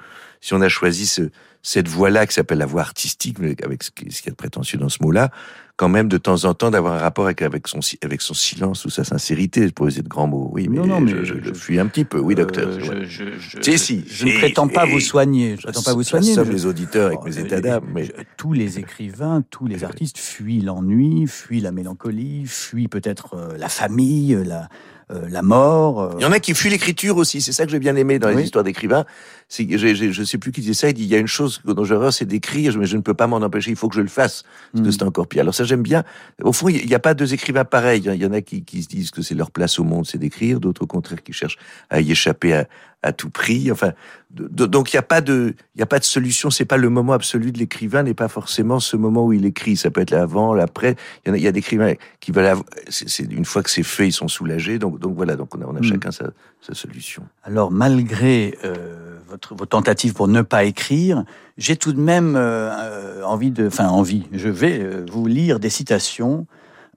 si on a choisi ce, cette voie-là qui s'appelle la voie artistique, avec ce qui, ce qu'il y a de prétentieux dans ce mot-là, quand même de temps en temps d'avoir un rapport avec, avec son, si- avec son silence ou sa sincérité, pour user de grands mots. Oui, mais, Non, non, mais je, je fuis un petit peu. Oui, docteur. Euh, c'est vrai. je, Si, ne prétends pas vous soigner. Je prétends pas vous soigner. Mais je- les auditeurs avec mes euh, états d'âme, mais. tous les écrivains, tous les artistes fuient l'ennui, fuient la mélancolie, fuient peut-être euh, la famille, la, euh, la mort. euh. Il y en a qui fuient l'écriture aussi. C'est ça que j'ai bien aimé dans les Oui. histoires d'écrivains. C'est je sais plus qui disait ça. Il dit il y a une chose dont j'ai horreur, c'est d'écrire, mais je ne peux pas m'en empêcher. Il faut que je le fasse. Parce que Mm. c'est encore pire. Alors ça, j'aime bien. Au fond, il n'y a pas deux écrivains pareils. Il y en a qui, qui se disent que c'est leur place au monde, c'est d'écrire. D'autres, au contraire, qui cherchent à y échapper à, à tout prix. Enfin, de- de- donc il n'y a pas de, il a pas de solution. C'est pas le moment absolu de l'écrivain, n'est pas forcément ce moment où il écrit. Ça peut être l'avant, l'après. Il y en a, il y a des écrivains qui veulent. C'est une fois que c'est fait, ils sont soulagés. Donc, donc voilà. Donc on a, on a Mm. chacun sa, sa solution. Alors, malgré euh, votre, vos tentatives pour ne pas écrire, j'ai tout de même euh, euh, envie de, enfin envie. Je vais euh, vous lire des citations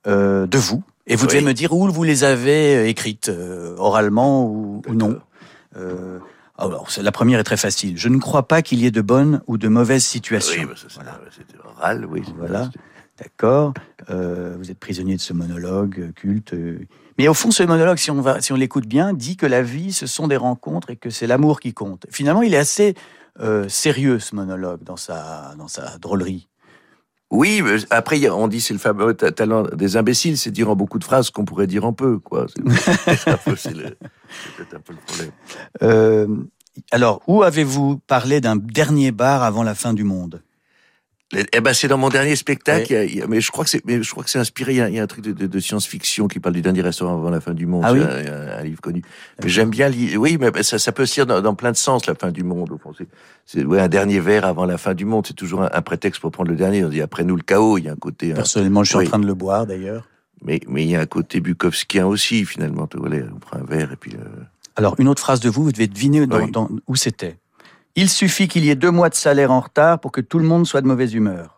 de vous, et vous devez me dire où vous les avez écrites, oralement ou, ou non. Euh, alors, c'est- la première est très facile. Je ne crois pas qu'il y ait de bonnes ou de mauvaises situations. Oui, bah, ça, c'est- c'était oral, oui. Voilà. D'accord. Euh, vous êtes prisonnier de ce monologue euh, culte. Mais au fond, ce monologue, si on, va, si on l'écoute bien, dit que la vie, ce sont des rencontres et que c'est l'amour qui compte. Finalement, il est assez euh, sérieux, ce monologue, dans sa, dans sa drôlerie. Oui, mais après, on dit c'est le fameux ta- talent des imbéciles, c'est dire en beaucoup de phrases qu'on pourrait dire en peu, quoi. C'est peut-être un peu le problème. Euh, alors, où avez-vous parlé d'un dernier bar avant la fin du monde? Eh ben, c'est dans mon dernier spectacle, il y a- mais je crois que c'est, mais je crois que c'est inspiré. Il y a, il y a un truc de, de- de science-fiction qui parle du dernier restaurant avant la fin du monde. Ah oui un, livre connu. Mais j'aime bien lire. Oui, mais ça, ça peut se lire dans, dans plein de sens. La fin du monde. Au fond, c'est, ouais, un dernier verre avant la fin du monde. C'est toujours un, un prétexte pour prendre le dernier. On dit après nous le chaos. Il y a un côté. hein. Personnellement, je suis oui. en train de le boire, d'ailleurs. Mais mais il y a un côté bukowskien aussi finalement. On prend un verre et puis. euh, Alors, une autre phrase de vous, vous devez deviner dans- Oui. dans- où c'était. Il suffit qu'il y ait deux mois de salaire en retard pour que tout le monde soit de mauvaise humeur.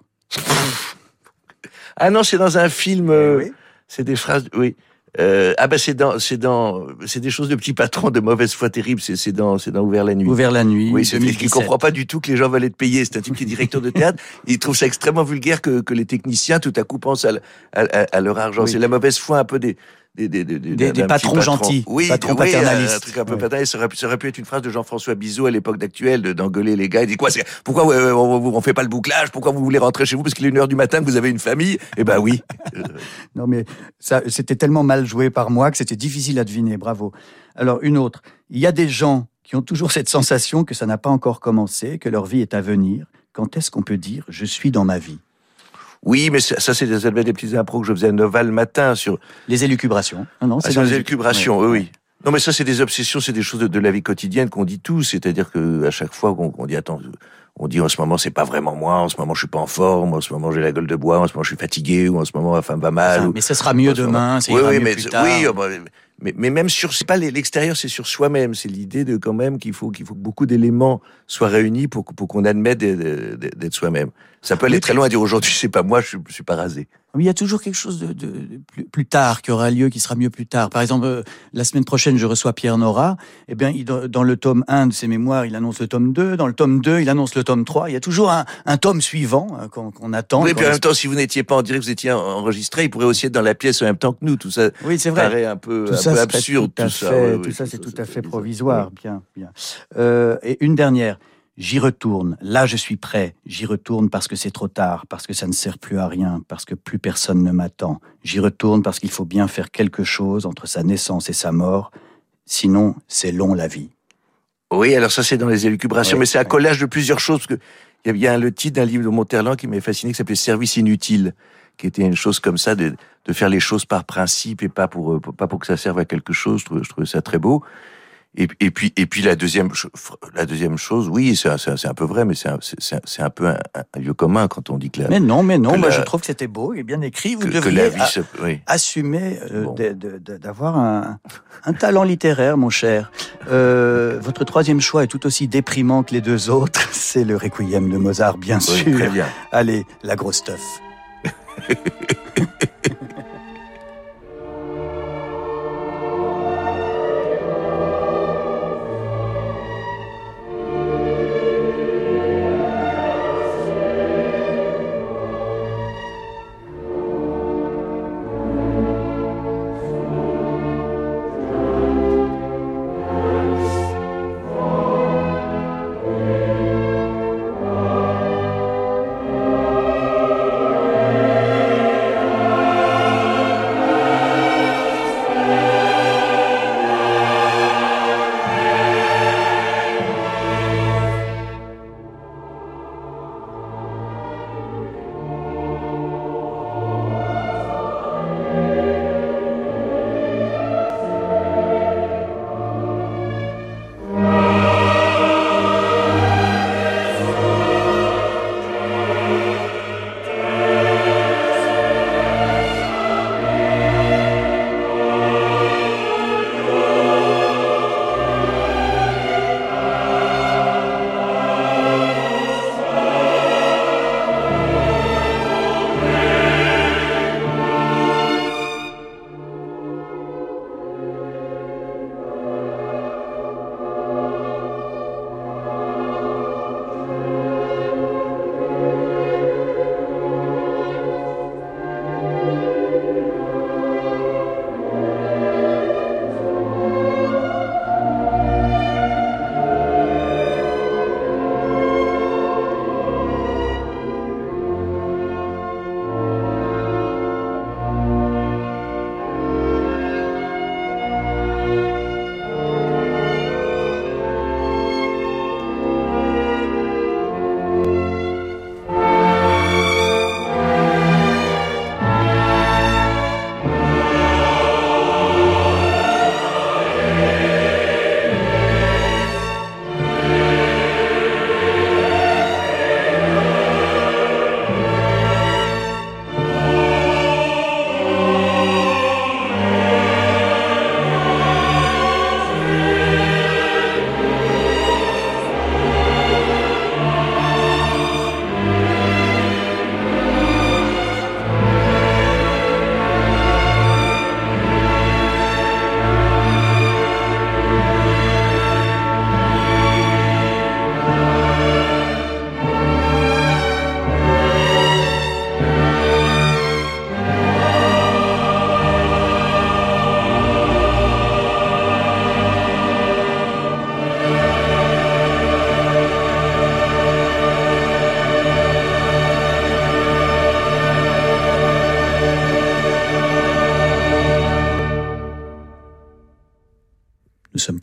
Ah non, c'est dans un film. euh, C'est des phrases. Oui. Euh, ah ben c'est dans c'est dans c'est des choses de petits patrons de mauvaise foi terrible. C'est c'est dans c'est dans ouvert la nuit. Ouvert la nuit, Oui, c'est qui 2017. comprend pas du tout que les gens veulent être payés. C'est un type qui est directeur de théâtre. il trouve ça extrêmement vulgaire que, que les techniciens tout à coup pensent à, à, à- à leur argent. Oui. C'est la mauvaise foi un peu des des, des, patrons patron. gentils, oui, patrons oui, paternalistes. un truc un peu Ouais. paternaliste. Ça aurait, pu, ça aurait pu être une phrase de Jean-François Bizot à l'époque d'actuel, de- d'engueuler les gars. Il dit quoi Pourquoi ouais, on, on fait pas le bouclage? Pourquoi vous voulez rentrer chez vous? Parce qu'il est une heure du matin que vous avez une famille? Eh ben oui. Euh, Non, mais ça, c'était tellement mal joué par moi que c'était difficile à deviner. Bravo. Alors, une autre. Il y a des gens qui ont toujours cette sensation que ça n'a pas encore commencé, que leur vie est à venir. Quand est-ce qu'on peut dire je suis dans ma vie? Oui, mais ça, ça, c'est des, des petits impros que je faisais à Noval le matin sur. Les élucubrations. Non, non, Ah, dans les élucubrations, oui. Non, mais ça, c'est des obsessions, c'est des choses de, de la vie quotidienne qu'on dit tous. C'est-à-dire que à chaque fois qu'on dit, attends, on dit en ce moment, c'est pas vraiment moi, en ce moment, je suis pas en forme, en ce moment, j'ai la gueule de bois, en ce moment, je suis fatigué, ou en ce moment, ma femme va mal. Ça, ou- mais ce sera mieux demain, ça oui, oui, mieux mais, plus tard. oui, oh, bah, mais, mais même sur, c'est pas l'extérieur, c'est sur soi-même. C'est l'idée de quand même qu'il faut, qu'il faut que beaucoup d'éléments soient réunis pour, pour qu'on admette d'être soi-même. Ça peut aller très loin à dire aujourd'hui, c'est pas moi, je je suis pas rasé. Mais il y a toujours quelque chose de, de- de plus, plus tard qui aura lieu, qui sera mieux plus tard. Par exemple, euh, la semaine prochaine, je reçois Pierre Nora. Eh bien, il- dans le tome 1 de ses mémoires, il annonce le tome 2. Dans le tome 2, il annonce le tome 3. Il y a toujours un, un tome suivant hein, qu'on attend. Oui, puis en même temps, si vous n'étiez pas en direct, vous étiez en- enregistré, il pourrait aussi être dans la pièce en même temps que nous. Tout ça Oui, c'est vrai. paraît un peu, Tout un ça, peu c'est absurde. tout, tout ça, fait- tout ça, c'est tout à fait provisoire. Bien, bien. Euh, et une dernière. J'y retourne, là je suis prêt, j'y retourne parce que c'est trop tard, parce que ça ne sert plus à rien, parce que plus personne ne m'attend. J'y retourne parce qu'il faut bien faire quelque chose entre sa naissance et sa mort, sinon c'est long la vie. Oui, alors ça c'est dans les élucubrations, mais c'est un collage de plusieurs choses. Parce que il y a bien le titre d'un livre de Monterland qui m'avait fasciné, qui s'appelait Service inutile, qui était une chose comme ça, de, de faire les choses par principe et pas pour, euh, pas pour que ça serve à quelque chose. Je trouvais, je trouvais ça très beau. Et, et puis, et puis la deuxième, la deuxième chose, oui, c'est un, peu vrai, mais c'est un, peu un, un lieu commun quand on dit que la, Mais non, mais non, moi la- je trouve que c'était beau et bien écrit. Vous que, la vie, a- se- oui. assumer euh, d'avoir un, un talent littéraire, mon cher. Euh, votre troisième choix est tout aussi déprimant que les deux autres. C'est le Requiem de Mozart, bien Oui, sûr. très bien. Allez, la grosse teuf.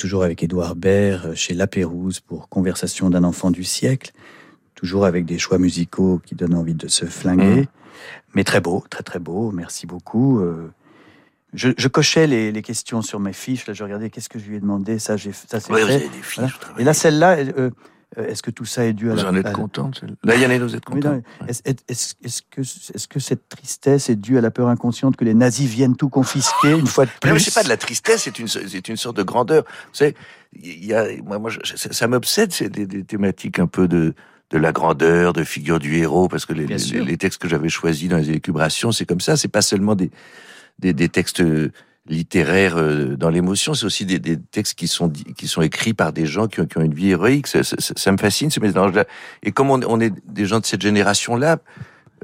Toujours avec Édouard Baird euh, chez La Pérouse pour Conversation d'un enfant du siècle. Toujours avec des choix musicaux qui donnent envie de se flinguer. Mmh. Mais très beau, très très beau. Merci beaucoup. Euh, Je, je cochais les, les questions sur mes fiches. Là, je regardais qu'est-ce que je lui ai demandé? Ça, j'ai, ça c'est Ouais, fait. des fiches, Voilà. Et là, celle-là, euh, est-ce que tout ça est dû à Vous la... en êtes contente, Là, Yann, vous êtes Oui, non, content Est-ce est-ce- est-ce que, est-ce que cette tristesse est due à la peur inconsciente que les nazis viennent tout confisquer une fois de plus? Non, c'est pas de la tristesse, c'est une, une sorte de grandeur. Vous savez, y a, moi, moi, ça, m'obsède, c'est des, des thématiques un peu de, de la grandeur, de figure du héros, parce que les, les, les textes que j'avais choisis dans les élucubrations, c'est comme ça. C'est pas seulement des, des, des textes littéraires euh, dans l'émotion, c'est aussi des, des textes qui sont, qui sont écrits par des gens qui ont, qui ont une vie héroïque. Ça, ça- ça- me fascine, ce mélange-là. Et comme on, on est des gens de cette génération-là,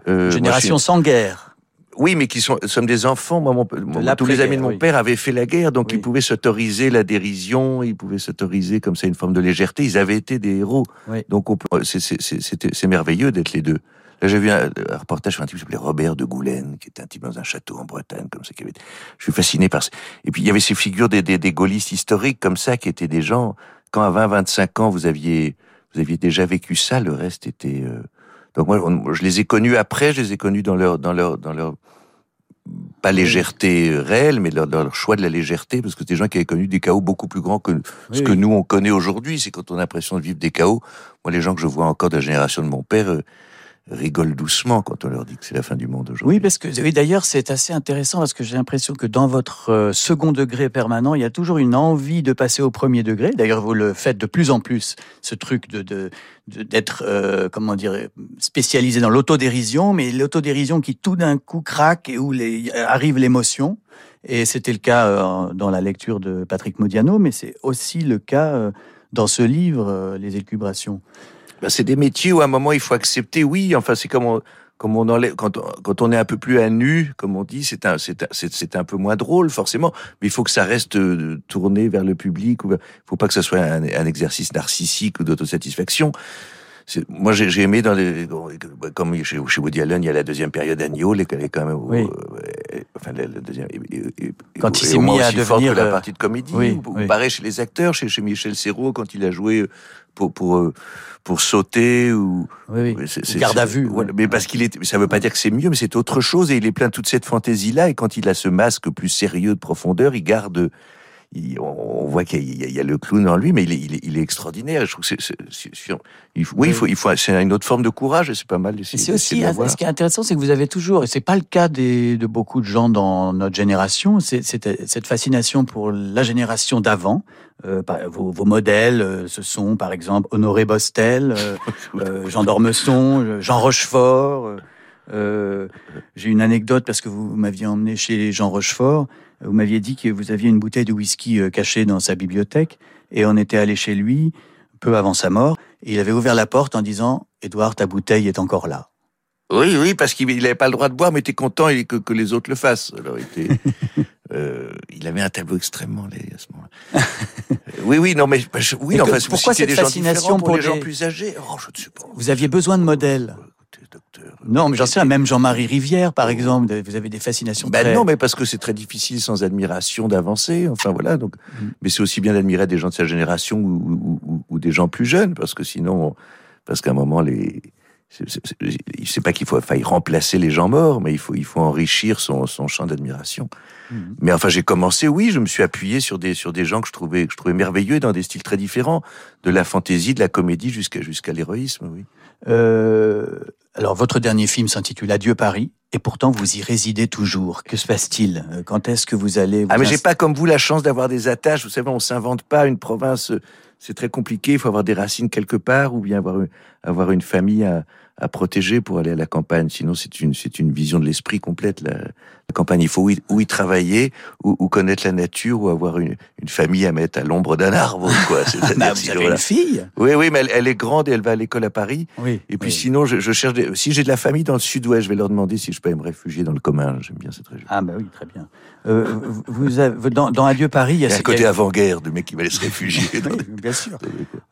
euh, moi, je suis- Génération sans guerre. Oui, mais qui sont, sommes des enfants. Moi, mon, mon- tous les amis de mon oui. père avaient fait la guerre, donc ils pouvaient s'autoriser la dérision, ils pouvaient s'autoriser comme ça une forme de légèreté. Ils avaient été des héros. Donc on peut- c'est- c'est c'est- c'était- c'est merveilleux d'être les deux. Là, j'ai vu un, un reportage sur un type qui s'appelait Robert de Goulaine, qui était un type dans un château en Bretagne, comme ça. Qui avait... Je suis fasciné par ça. Et puis il y avait ces figures des, des, des gaullistes historiques comme ça, qui étaient des gens. Quand à 20, 25 ans, vous aviez, vous aviez déjà vécu ça, le reste était. euh, Donc moi, on- je les ai connus après, je les ai connus dans leur, dans leur, dans leur pas légèreté réelle, mais dans, dans leur choix de la légèreté, parce que c'est des gens qui avaient connu des chaos beaucoup plus grands que ce que oui. nous on connaît aujourd'hui. C'est quand on a l'impression de vivre des chaos. Moi, les gens que je vois encore de la génération de mon père euh, rigolent doucement quand on leur dit que c'est la fin du monde aujourd'hui. Oui, parce que oui, d'ailleurs, c'est assez intéressant parce que j'ai l'impression que dans votre euh, second degré permanent, il y a toujours une envie de passer au premier degré. D'ailleurs, vous le faites de plus en plus, ce truc de d'être, euh, comment dire, spécialisé dans l'autodérision, mais l'autodérision qui tout d'un coup craque et où arrive l'émotion. Et c'était le cas euh, dans la lecture de Patrick Modiano, mais c'est aussi le cas dans ce livre, Les élucubrations. Ben, c'est des métiers où à un moment il faut accepter. Oui, enfin c'est comme on, comme on enlève quand, on- quand on est un peu plus à nu, comme on dit, c'est un un- peu moins drôle forcément, mais il faut que ça reste euh, tourné vers le public. Il faut pas que ça soit un, un exercice narcissique ou d'autosatisfaction. Moi, j'ai j'ai aimé dans les, comme chez, chez Woody Allen, il y a la deuxième période Agneau, elle est quand même, Oui. euh, enfin, la, la deuxième, et- et- et- Quand il s'est mis à devenir, que la euh, partie de comédie, oui, ou, ou oui. pareil chez les acteurs, chez, chez Michel Serrault quand il a joué pour pour euh, pour sauter ou oui, c'est- Ou c'est- garde à vue, voilà. mais parce qu'il est ça veut pas dire que c'est mieux mais c'est autre chose et il est plein de toute cette fantaisie là et quand il a ce masque plus sérieux de profondeur il garde il- on voit qu'il y, a- il y a le clown en lui, mais il est, il est, il est extraordinaire. Je trouve que c'est, oui, il faut, il faut, c'est une autre forme de courage et c'est pas mal. C'est aussi, de ce qui est intéressant, c'est que vous avez toujours, et c'est pas le cas des, de beaucoup de gens dans notre génération, c'est cette fascination pour la génération d'avant. Euh, vos, vos modèles, euh, ce sont par exemple Honoré Bostel, euh, Jean d'Ormesson, Jean Rochefort. euh, J'ai une anecdote parce que vous m'aviez emmené chez Jean Rochefort. Vous m'aviez dit que vous aviez une bouteille de whisky euh, cachée dans sa bibliothèque et on était allé chez lui peu avant sa mort et il avait ouvert la porte en disant Édouard, ta bouteille est encore là. Oui, oui, parce qu'il n'avait pas le droit de boire, mais était content que, que les autres le fassent. Alors, il, était, euh, il avait un tableau extrêmement laid à ce moment-là. Euh, oui, oui, non, mais bah, je- oui, Et enfin, que- pourquoi cette des fascination pour, pour les gens plus âgés Oh, je ne sais pas. Vous aviez besoin de modèles. Non, mais j'en sais rien, même Jean-Marie Rivière, par exemple, vous avez des fascinations Ben très... non, mais parce que c'est très difficile sans admiration d'avancer. Enfin voilà. Donc, Mm. mais c'est aussi bien d'admirer des gens de sa génération ou, ou- ou- ou des gens plus jeunes, parce que sinon, parce qu'à un moment les, c'est- pas qu'il faut faille remplacer les gens morts, mais il faut il faut enrichir son, son champ d'admiration. Mhm. Mais enfin, j'ai commencé, oui, je me suis appuyé sur des sur des gens que je trouvais que je trouvais merveilleux dans des styles très différents, de la fantaisie, de la comédie jusqu'à jusqu'à l'héroïsme, oui. Euh, alors, votre dernier film s'intitule Adieu Paris, et pourtant vous y résidez toujours. Que se passe-t-il? Euh, Quand est-ce que vous allez... vous Ah mais j'ai pas comme vous la chance d'avoir des attaches. Vous savez, on s'invente pas une province. euh, C'est très compliqué. Il faut avoir des racines quelque part ou bien avoir une, avoir une famille à, à protéger pour aller à la campagne. Sinon, c'est une c'est une vision de l'esprit complète. La, la campagne, il faut ou y, ou y travailler ou, ou connaître la nature ou avoir une, une famille à mettre à l'ombre d'un arbre. Quoi. C'est-à-dire, Bah, si- voilà. une fille? Oui, oui, mais elle, elle est grande et elle va à l'école à Paris. Oui. Et puis sinon, je, je cherche. Des... Si j'ai de la famille dans le Sud-Ouest, je vais leur demander si je peux me réfugier dans le commun. J'aime bien cette région. Ah bah oui, très bien. Euh, vous- avez, dans, dans Adieu Paris, il y a... Il y a un il y côté a- avant-guerre de mec qui va aller se réfugier. Oui, bien sûr.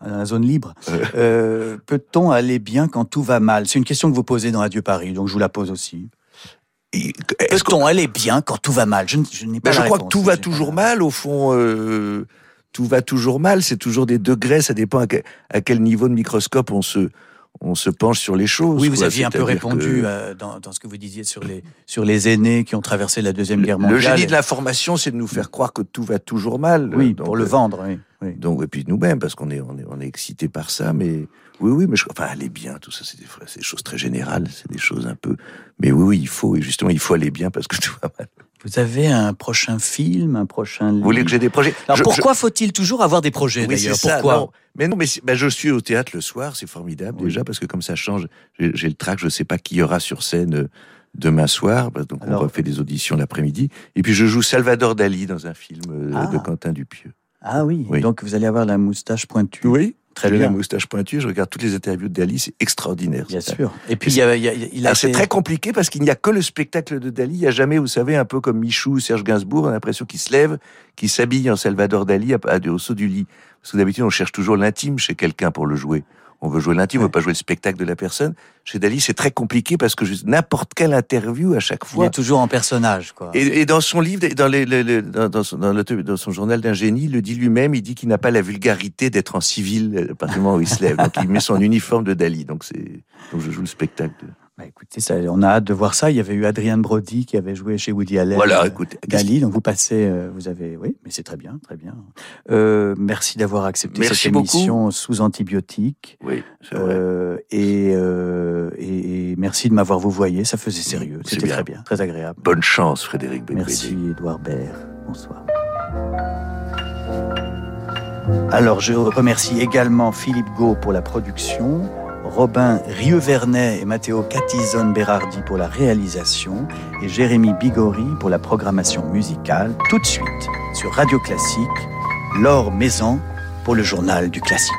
dans la zone libre. Euh, Peut-on aller bien quand tout va mal C'est une question que vous posez dans Adieu Paris, donc je vous la pose aussi. Peut-on aller bien quand tout va mal? Je, n'ai pas Ben, je crois que tout va toujours mal, au fond. euh, tout va toujours mal. C'est toujours des degrés. Ça dépend à quel, à quel niveau de microscope on se, on se penche sur les choses. Oui, vous quoi. aviez un peu répondu que euh, dans, dans ce que vous disiez sur les, sur les aînés qui ont traversé la Deuxième Guerre Le mondiale. génie et- de l'information, c'est de nous faire croire que tout va toujours mal. Oui, Donc, pour le euh, vendre, oui. Donc, et puis nous-mêmes, parce qu'on est, on est, on est excité par ça, mais oui, oui, mais je, enfin, aller bien, tout ça, c'est des, choses très générales, c'est des choses un peu. Mais oui, oui, il faut, et justement, il faut aller bien parce que tout va mal. Vous avez un prochain film, un prochain Vous voulez que j'ai des projets? Alors Je- pourquoi faut-il toujours avoir des projets Oui, d'ailleurs? c'est ça, Pourquoi? non. Mais non, mais ben, je suis au théâtre le soir, c'est formidable déjà parce que comme ça change, j'ai le trac, je sais pas qui y aura sur scène euh, demain soir, bah, donc Alors- on refait des auditions l'après-midi. Et puis je joue Salvador Dali dans un film euh, Ah. de Quentin Dupieux. Ah oui, Oui. donc vous allez avoir la moustache pointue. Oui. Très bien. la moustache pointue, je regarde toutes les interviews de Dali, c'est extraordinaire. Bien sûr. Et puis, il y a- il y a- il a c'est très compliqué parce qu'il n'y a que le spectacle de Dali. Il n'y a jamais, vous savez, un peu comme Michou, Serge Gainsbourg, on a l'impression qu'il se lève, qu'il s'habille en Salvador Dali à- à- au saut du lit. Parce que d'habitude, on cherche toujours l'intime chez quelqu'un pour le jouer. On veut jouer l'intime, on veut pas jouer le spectacle de la personne. Chez Dali, c'est très compliqué parce que n'importe quelle interview à chaque Il fois. est toujours en personnage, quoi. Et, et dans son livre, dans, les, les- les- dans, dans son, dans le- dans son journal d'un génie, il le dit lui-même, il dit qu'il n'a pas la vulgarité d'être en civil euh, à partir du moment où il se lève. Donc il met son uniforme de Dali. Donc c'est donc je joue le spectacle. de- Bah, écoutez, ça, on a hâte de voir ça. Il y avait eu Adrien Brody qui avait joué chez Woody Allen. Voilà, euh, écoute, Dali. Donc vous passez, euh, vous avez, oui, mais c'est très bien, très bien. Euh, merci d'avoir accepté Merci cette beaucoup. émission sous antibiotiques. Oui, c'est vrai. Euh, et, euh, et, et merci de m'avoir vous voyé. Ça faisait sérieux. C'était très bien, très agréable. Bonne chance, Frédéric Becbédé. Merci, Édouard Baird. Bonsoir. Alors, je remercie également Philippe Gau pour la production, Robin Rieuvernet et Matteo Catizone-Berardi pour la réalisation et Jérémy Bigori pour la programmation musicale. Tout de suite, sur Radio Classique, Laure Maison pour le journal du classique.